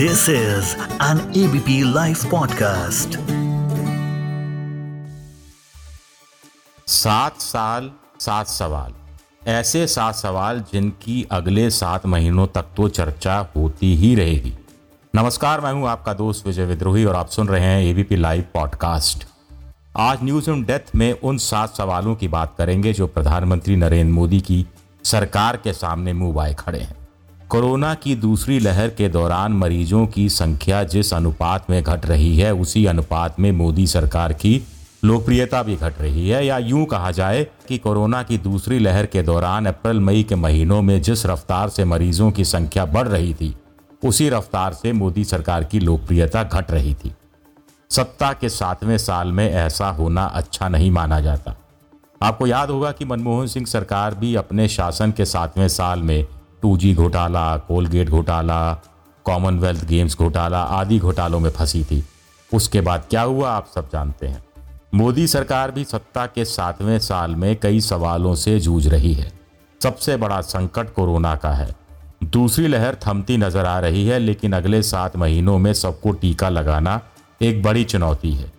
This is an ABP Life podcast. सात साल, सात सवाल। ऐसे सात सवाल जिनकी अगले सात महीनों तक तो चर्चा होती ही रहेगी। नमस्कार, मैं हूँ आपका दोस्त विजय विद्रोही और आप सुन रहे हैं एबीपी लाइव पॉडकास्ट आज न्यूज़ इन डेथ में उन सात सवालों की बात करेंगे जो प्रधानमंत्री नरेंद्र मोदी की सरकार के सामने मुँह बाए खड़े हैं। कोरोना की दूसरी लहर के दौरान मरीजों की संख्या जिस अनुपात में घट रही है, उसी अनुपात में मोदी सरकार की लोकप्रियता भी घट रही है। या यूँ कहा जाए कि कोरोना की दूसरी लहर के दौरान अप्रैल, मई के महीनों में जिस रफ्तार से मरीजों की संख्या बढ़ रही थी, उसी रफ्तार से मोदी सरकार की लोकप्रियता घट रही थी। सत्ता के सातवें साल में ऐसा होना अच्छा नहीं माना जाता। आपको याद होगा कि मनमोहन सिंह सरकार भी अपने शासन के सातवें साल में टू जी घोटाला, कोलगेट घोटाला, कॉमनवेल्थ गेम्स घोटाला आदि घोटालों में फंसी थी। उसके बाद क्या हुआ, आप सब जानते हैं। मोदी सरकार भी सत्ता के सातवें साल में कई सवालों से जूझ रही है। सबसे बड़ा संकट कोरोना का है। दूसरी लहर थमती नज़र आ रही है, लेकिन अगले सात महीनों में सबको टीका लगाना एक बड़ी चुनौती है।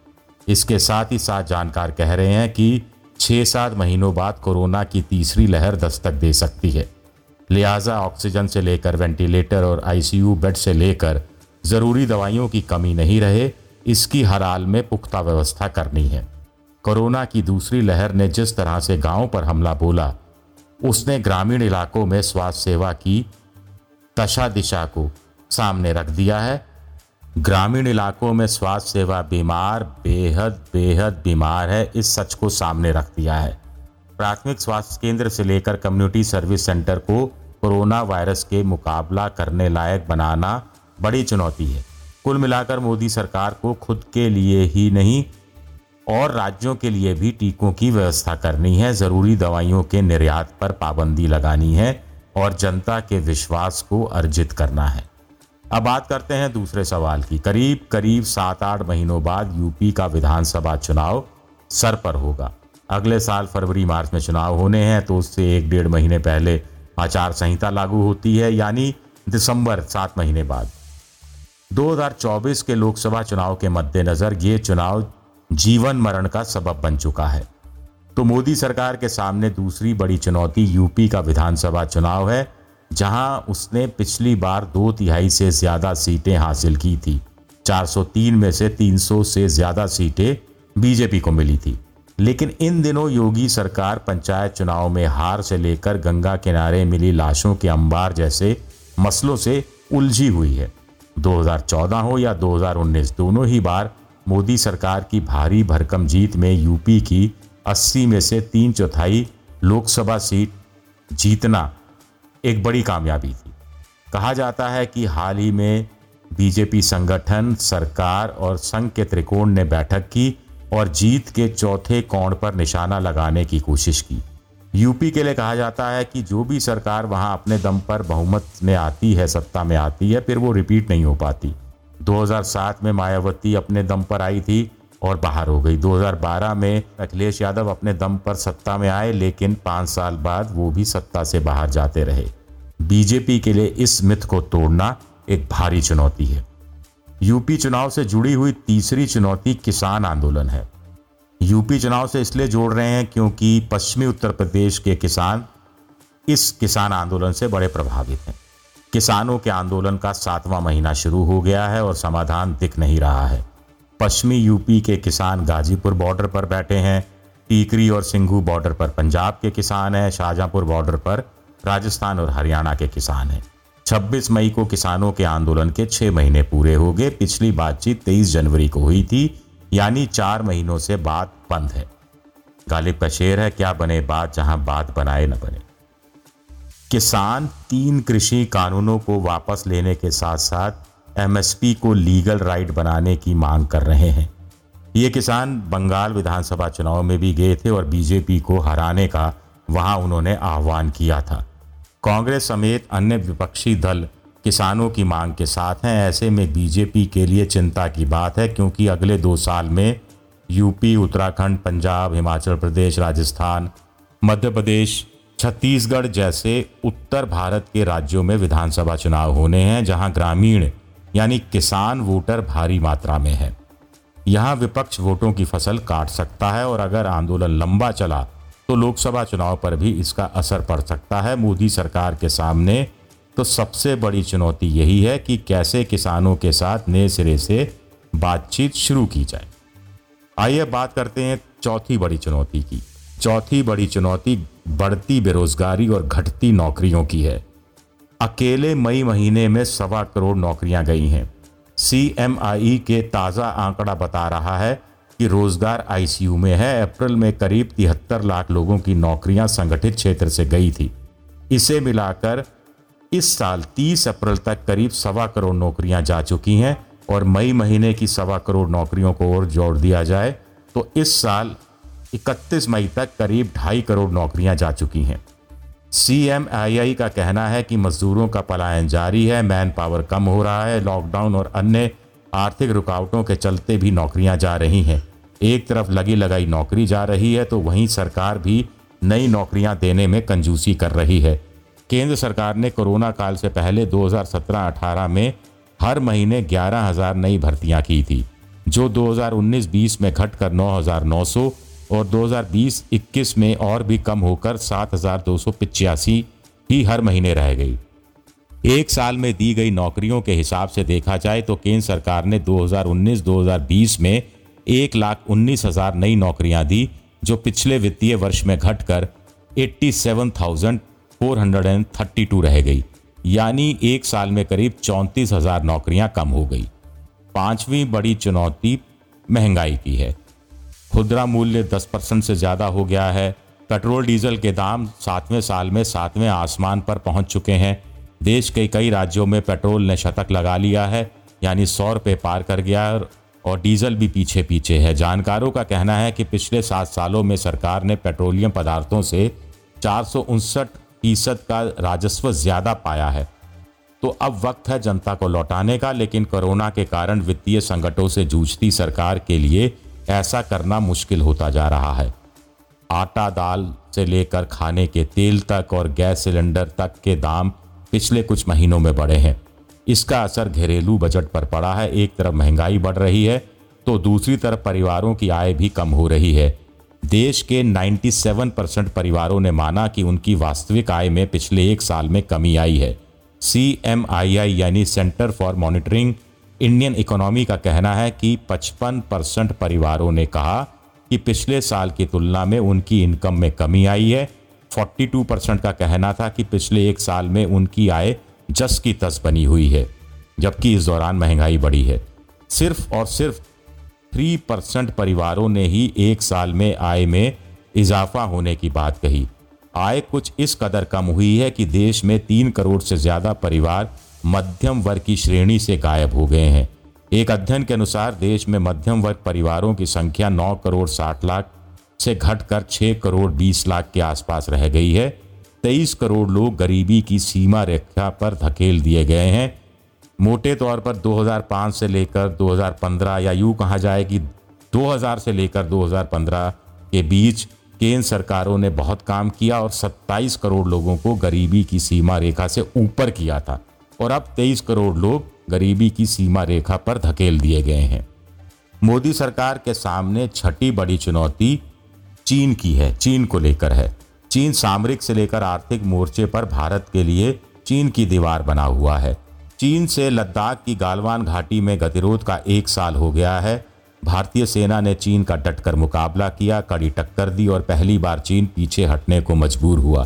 इसके साथ ही साथ जानकार कह रहे हैं कि छः सात महीनों बाद कोरोना की तीसरी लहर दस्तक दे सकती है। लिहाजा ऑक्सीजन से लेकर वेंटिलेटर और आईसीयू बेड से लेकर ज़रूरी दवाइयों की कमी नहीं रहे, इसकी हर हाल में पुख्ता व्यवस्था करनी है। कोरोना की दूसरी लहर ने जिस तरह से गाँव पर हमला बोला, उसने ग्रामीण इलाकों में स्वास्थ्य सेवा की दशा दिशा को सामने रख दिया है। ग्रामीण इलाकों में स्वास्थ्य सेवा बीमार बेहद बेहद बीमार है, इस सच को सामने रख दिया है। प्राथमिक स्वास्थ्य केंद्र से लेकर कम्युनिटी सर्विस सेंटर को कोरोना वायरस के मुकाबला करने लायक बनाना बड़ी चुनौती है। कुल मिलाकर मोदी सरकार को खुद के लिए ही नहीं, और राज्यों के लिए भी टीकों की व्यवस्था करनी है। ज़रूरी दवाइयों के निर्यात पर पाबंदी लगानी है और जनता के विश्वास को अर्जित करना है। अब बात करते हैं दूसरे सवाल की। करीब करीब सात आठ महीनों बाद यूपी का विधानसभा चुनाव सर पर होगा। अगले साल फरवरी मार्च में चुनाव होने हैं तो उससे एक डेढ़ महीने पहले आचार संहिता लागू होती है, यानी दिसंबर सात महीने बाद। 2024 के लोकसभा चुनाव के मद्देनजर ये चुनाव जीवन मरण का सबब बन चुका है। तो मोदी सरकार के सामने दूसरी बड़ी चुनौती यूपी का विधानसभा चुनाव है, जहाँ उसने पिछली बार दो तिहाई से ज़्यादा सीटें हासिल की थी। 403 में से 300 से ज़्यादा सीटें बीजेपी को मिली थी। लेकिन इन दिनों योगी सरकार पंचायत चुनाव में हार से लेकर गंगा किनारे मिली लाशों के अंबार जैसे मसलों से उलझी हुई है। 2014 हो या 2019 दोनों ही बार मोदी सरकार की भारी भरकम जीत में यूपी की 80 में से तीन चौथाई लोकसभा सीट जीतना एक बड़ी कामयाबी थी। कहा जाता है कि हाल ही में बीजेपी संगठन, सरकार और संघ के त्रिकोण ने बैठक की और जीत के चौथे कोण पर निशाना लगाने की कोशिश की। यूपी के लिए कहा जाता है कि जो भी सरकार वहाँ अपने दम पर बहुमत में आती है, सत्ता में आती है, फिर वो रिपीट नहीं हो पाती। 2007 में मायावती अपने दम पर आई थी और बाहर हो गई। 2012 में अखिलेश यादव अपने दम पर सत्ता में आए, लेकिन पाँच साल बाद वो भी सत्ता से बाहर जाते रहे। बीजेपी के लिए इस मिथ को तोड़ना एक भारी चुनौती है। यूपी चुनाव से जुड़ी हुई तीसरी चुनौती किसान आंदोलन है। यूपी चुनाव से इसलिए जोड़ रहे हैं क्योंकि पश्चिमी उत्तर प्रदेश के किसान इस किसान आंदोलन से बड़े प्रभावित हैं। किसानों के आंदोलन का सातवां महीना शुरू हो गया है और समाधान दिख नहीं रहा है। पश्चिमी यूपी के किसान गाजीपुर बॉर्डर पर बैठे हैं। टीकरी और सिंघू बॉर्डर पर पंजाब के किसान हैं। शाहजहांपुर बॉर्डर पर राजस्थान और हरियाणा के किसान हैं। 26 मई को किसानों के आंदोलन के छह महीने पूरे हो गए। पिछली बातचीत 23 जनवरी को हुई थी, यानी चार महीनों से बात बंद है। गालिब का शेर है, क्या बने बात जहाँ बात बनाए न बने। किसान तीन कृषि कानूनों को वापस लेने के साथ साथ एमएसपी को लीगल राइट बनाने की मांग कर रहे हैं। ये किसान बंगाल विधानसभा चुनाव में भी गए थे और बीजेपी को हराने का वहाँ उन्होंने आह्वान किया था। कांग्रेस समेत अन्य विपक्षी दल किसानों की मांग के साथ हैं। ऐसे में बीजेपी के लिए चिंता की बात है, क्योंकि अगले दो साल में यूपी, उत्तराखंड, पंजाब, हिमाचल प्रदेश, राजस्थान, मध्य प्रदेश, छत्तीसगढ़ जैसे उत्तर भारत के राज्यों में विधानसभा चुनाव होने हैं, जहाँ ग्रामीण यानी किसान वोटर भारी मात्रा में है। यहाँ विपक्ष वोटों की फ़सल काट सकता है और अगर आंदोलन लंबा चला तो लोकसभा चुनाव पर भी इसका असर पड़ सकता है। मोदी सरकार के सामने तो सबसे बड़ी चुनौती यही है कि कैसे किसानों के साथ नए सिरे से बातचीत शुरू की जाए। आइए बात करते हैं चौथी बड़ी चुनौती की। चौथी बड़ी चुनौती बढ़ती बेरोजगारी और घटती नौकरियों की है। अकेले मई महीने में सवा करोड़ नौकरियाँ गई हैं। सीएमआईई के ताज़ा आंकड़ा बता रहा है कि रोज़गार आईसीयू में है। अप्रैल में करीब तिहत्तर लाख लोगों की नौकरियाँ संगठित क्षेत्र से गई थी। इसे मिलाकर इस साल 30 अप्रैल तक करीब सवा करोड़ नौकरियाँ जा चुकी हैं और मई महीने की सवा करोड़ नौकरियों को और जोड़ दिया जाए तो इस साल 31 मई तक करीब ढाई करोड़ नौकरियाँ जा चुकी हैं। सी का कहना है कि मजदूरों का पलायन जारी है मैन पावर कम हो रहा है, लॉकडाउन और अन्य आर्थिक रुकावटों के चलते भी नौकरियाँ जा रही हैं। एक तरफ़ लगी लगाई नौकरी जा रही है तो वहीं सरकार भी नई नौकरियाँ देने में कंजूसी कर रही है। केंद्र सरकार ने कोरोना काल से पहले 2017-18 में हर महीने 11,000 नई भर्तियाँ की थी जो 2019-20 में घटकर 9,900 और 2020-21 में और भी कम होकर सात ही हर महीने रह गई। एक साल में दी गई नौकरियों के हिसाब से देखा जाए तो केंद्र सरकार ने 2019-2020 में एक लाख उन्नीस हज़ार नई नौकरियाँ दी जो पिछले वित्तीय वर्ष में घटकर 87,432 रह गई यानी एक साल में करीब चौंतीस हज़ार नौकरियाँ कम हो गई। पांचवी बड़ी चुनौती महँगाई की है। खुदरा मूल्य 10 परसेंट से ज़्यादा हो गया है। पेट्रोल डीजल के दाम सातवें साल में सातवें आसमान पर पहुँच चुके हैं। देश के कई राज्यों में पेट्रोल ने शतक लगा लिया है, यानी सौ रुपये पार कर गया है और डीजल भी पीछे पीछे है। जानकारों का कहना है कि पिछले सात सालों में सरकार ने पेट्रोलियम पदार्थों से चार सौ उनसठ फ़ीसद का राजस्व ज़्यादा पाया है। तो अब वक्त है जनता को लौटाने का, लेकिन कोरोना के कारण वित्तीय संकटों से जूझती सरकार के लिए ऐसा करना मुश्किल होता जा रहा है। आटा दाल से लेकर खाने के तेल तक और गैस सिलेंडर तक के दाम पिछले कुछ महीनों में बढ़े हैं। इसका असर घरेलू बजट पर पड़ा है। एक तरफ़ महँगाई बढ़ रही है तो दूसरी तरफ़ परिवारों की आय भी कम हो रही है। देश के 97 परसेंट परिवारों ने माना कि उनकी वास्तविक आय में पिछले एक साल में कमी आई है। सी एम आई आई यानी centre for monitoring Indian economy का कहना है कि 55 परसेंट परिवारों ने कहा कि पिछले साल की तुलना में उनकी इनकम में कमी आई है। 42 परसेंट का कहना था कि पिछले एक साल में उनकी आय जस की तस बनी हुई है, जबकि इस दौरान महँगाई बढ़ी है। सिर्फ़ और सिर्फ़ थ्री परसेंट परिवारों ने ही एक साल में आय में इजाफा होने की बात कही। आय कुछ इस कदर कम हुई है कि देश में तीन करोड़ से ज़्यादा परिवार मध्यम वर्ग की श्रेणी से गायब हो गए हैं। एक अध्ययन के अनुसार देश में मध्यम वर्ग परिवारों की संख्या 9 करोड़ 60 लाख से घटकर 6 करोड़ 20 लाख के आसपास रह गई है। 23 करोड़ लोग गरीबी की सीमा रेखा पर धकेल दिए गए हैं। मोटे तौर पर 2005 से लेकर 2015 या यूँ कहा जाए कि 2000 से लेकर 2015 के बीच केंद्र सरकारों ने बहुत काम किया और 27 करोड़ लोगों को गरीबी की सीमा रेखा से ऊपर किया था और अब 23 करोड़ लोग गरीबी की सीमा रेखा पर धकेल दिए गए हैं। मोदी सरकार के सामने छठी बड़ी चुनौती चीन की है, चीन को लेकर है। चीन सामरिक से लेकर आर्थिक मोर्चे पर भारत के लिए चीन की दीवार बना हुआ है। चीन से लद्दाख की गालवान घाटी में गतिरोध का एक साल हो गया है। भारतीय सेना ने चीन का डटकर मुकाबला किया, कड़ी टक्कर दी और पहली बार चीन पीछे हटने को मजबूर हुआ।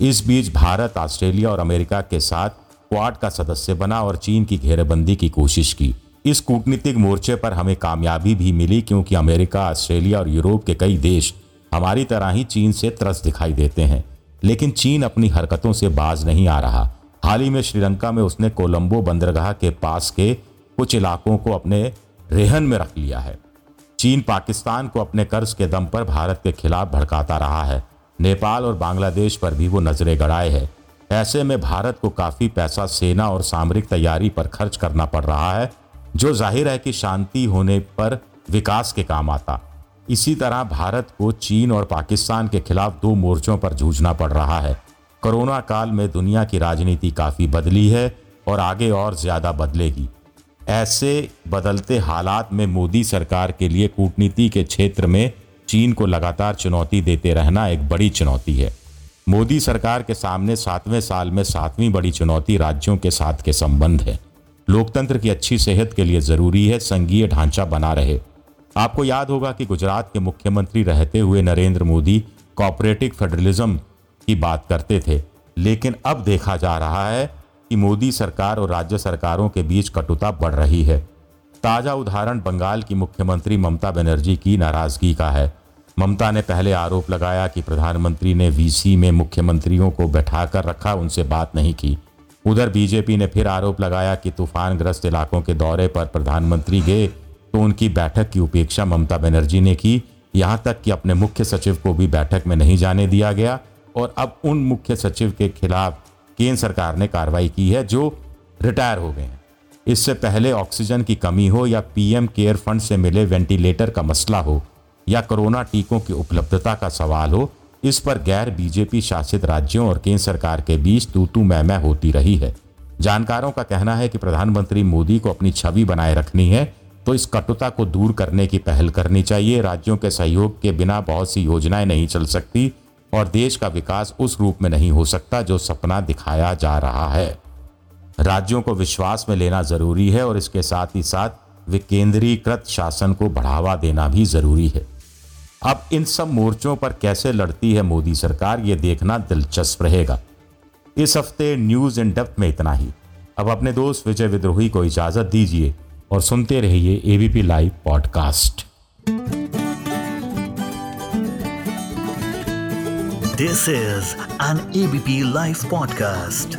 इस बीच भारत, ऑस्ट्रेलिया और अमेरिका के साथ क्वाड का सदस्य बना और चीन की घेरेबंदी की कोशिश की। इस कूटनीतिक मोर्चे पर हमें कामयाबी भी मिली क्योंकि अमेरिका, ऑस्ट्रेलिया और यूरोप के कई देश हमारी तरह ही चीन से त्रस दिखाई देते हैं। लेकिन चीन अपनी हरकतों से बाज नहीं आ रहा। हाल ही में श्रीलंका में उसने कोलंबो बंदरगाह के पास के कुछ इलाकों को अपने रेहन में रख लिया है। चीन पाकिस्तान को अपने कर्ज के दम पर भारत के खिलाफ भड़काता रहा है। नेपाल और बांग्लादेश पर भी वो नज़रें गड़ाए है। ऐसे में भारत को काफ़ी पैसा, सेना और सामरिक तैयारी पर खर्च करना पड़ रहा है, जो ज़ाहिर है कि शांति होने पर विकास के काम आता। इसी तरह भारत को चीन और पाकिस्तान के खिलाफ दो मोर्चों पर जूझना पड़ रहा है। कोरोना काल में दुनिया की राजनीति काफ़ी बदली है और आगे और ज़्यादा बदलेगी। ऐसे बदलते हालात में मोदी सरकार के लिए कूटनीति के क्षेत्र में चीन को लगातार चुनौती देते रहना एक बड़ी चुनौती है। मोदी सरकार के सामने सातवें साल में सातवीं बड़ी चुनौती राज्यों के साथ के संबंध है। लोकतंत्र की अच्छी सेहत के लिए ज़रूरी है, संघीय ढांचा बना रहे। आपको याद होगा कि गुजरात के मुख्यमंत्री रहते हुए नरेंद्र मोदी कॉपरेटिव फेडरलिज्म की बात करते थे। लेकिन अब देखा जा रहा है कि मोदी सरकार और राज्य सरकारों के बीच कटुता बढ़ रही है। ताज़ा उदाहरण बंगाल की मुख्यमंत्री ममता बनर्जी की नाराज़गी का है। ममता ने पहले आरोप लगाया कि प्रधानमंत्री ने वीसी में मुख्यमंत्रियों को बैठाकर रखा, उनसे बात नहीं की। उधर बीजेपी ने फिर आरोप लगाया कि तूफानग्रस्त इलाकों के दौरे पर प्रधानमंत्री गए तो उनकी बैठक की उपेक्षा ममता बनर्जी ने की। यहाँ तक कि अपने मुख्य सचिव को भी बैठक में नहीं जाने दिया गया और अब उन मुख्य सचिव के खिलाफ केंद्र सरकार ने कार्रवाई की है जो रिटायर हो गए हैं। इससे पहले ऑक्सीजन की कमी हो या पीएम केयर फंड से मिले वेंटिलेटर का मसला हो या कोरोना टीकों की उपलब्धता का सवाल हो, इस पर गैर बीजेपी शासित राज्यों और केंद्र सरकार के बीच तू तू मै होती रही है। जानकारों का कहना है कि प्रधानमंत्री मोदी को अपनी छवि बनाए रखनी है तो इस कटुता को दूर करने की पहल करनी चाहिए। राज्यों के सहयोग के बिना बहुत सी योजनाएँ नहीं चल सकती और देश का विकास उस रूप में नहीं हो सकता जो सपना दिखाया जा रहा है। राज्यों को विश्वास में लेना ज़रूरी है और इसके साथ ही साथ विकेंद्रीकृत शासन को बढ़ावा देना भी ज़रूरी है। अब इन सब मोर्चों पर कैसे लड़ती है मोदी सरकार, ये देखना दिलचस्प रहेगा। इस हफ़्ते न्यूज़ इन डेप्थ में इतना ही। अब अपने दोस्त विजय विद्रोही को इजाज़त दीजिए। और सुनते रहिए ABP live podcast this is an ABP live podcast